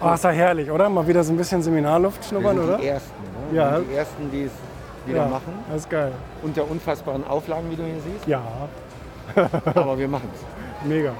Oh, ist ja herrlich, oder? Mal wieder so ein bisschen Seminarluft schnuppern, oder? die Ersten, ne? Ja. Wir sind die Ersten, die es wieder ja, machen. Das ist geil. Unter unfassbaren Auflagen, wie du hier siehst. Ja, Aber wir machen es. mega.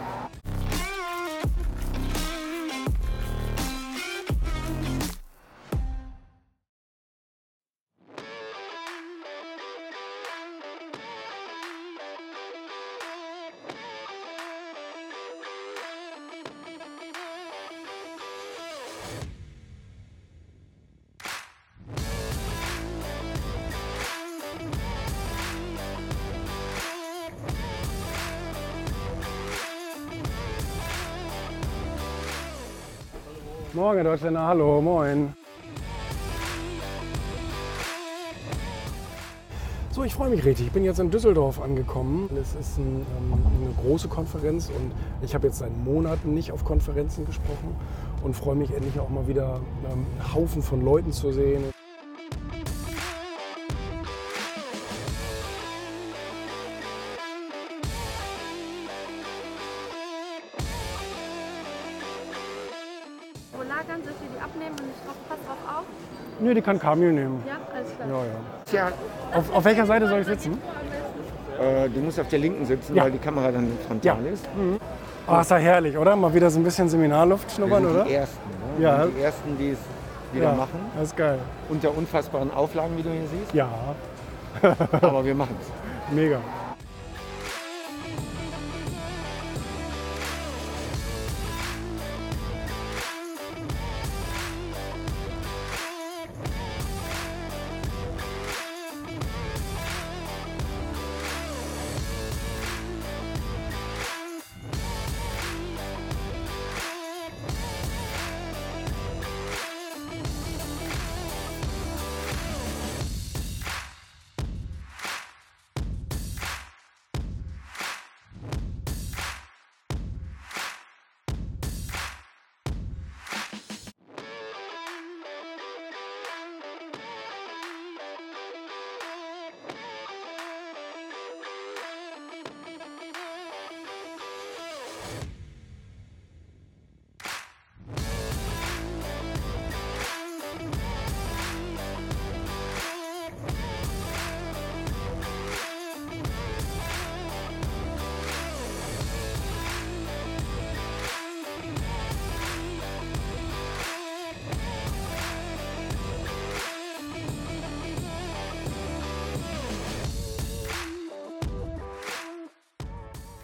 Morgen, Deutschländer, hallo, moin. So, ich freue mich richtig. Ich bin jetzt in Düsseldorf angekommen. Es ist ein, ähm, eine große Konferenz und ich habe jetzt seit Monaten nicht auf Konferenzen gesprochen und freue mich endlich auch mal wieder ähm, einen Haufen von Leuten zu sehen. Wo lagern sich die abnehmen und ich drauf, pass drauf auf? Nö, die kann Kamil nehmen. Ja, alles klar. Ja, ja. Tja, Auf, auf welcher Seite soll ich sitzen? äh, du musst auf der linken sitzen, Ja. weil die Kamera dann frontal Ja. ist. Oh, ist ja herrlich, oder? Mal wieder so ein bisschen Seminarluft schnuppern, oder? die Ersten, ne? Ja. Wir sind die Ersten, die es wieder ja, machen. Das ist geil. Unter unfassbaren Auflagen, wie du hier siehst. Ja, Aber wir machen es. mega.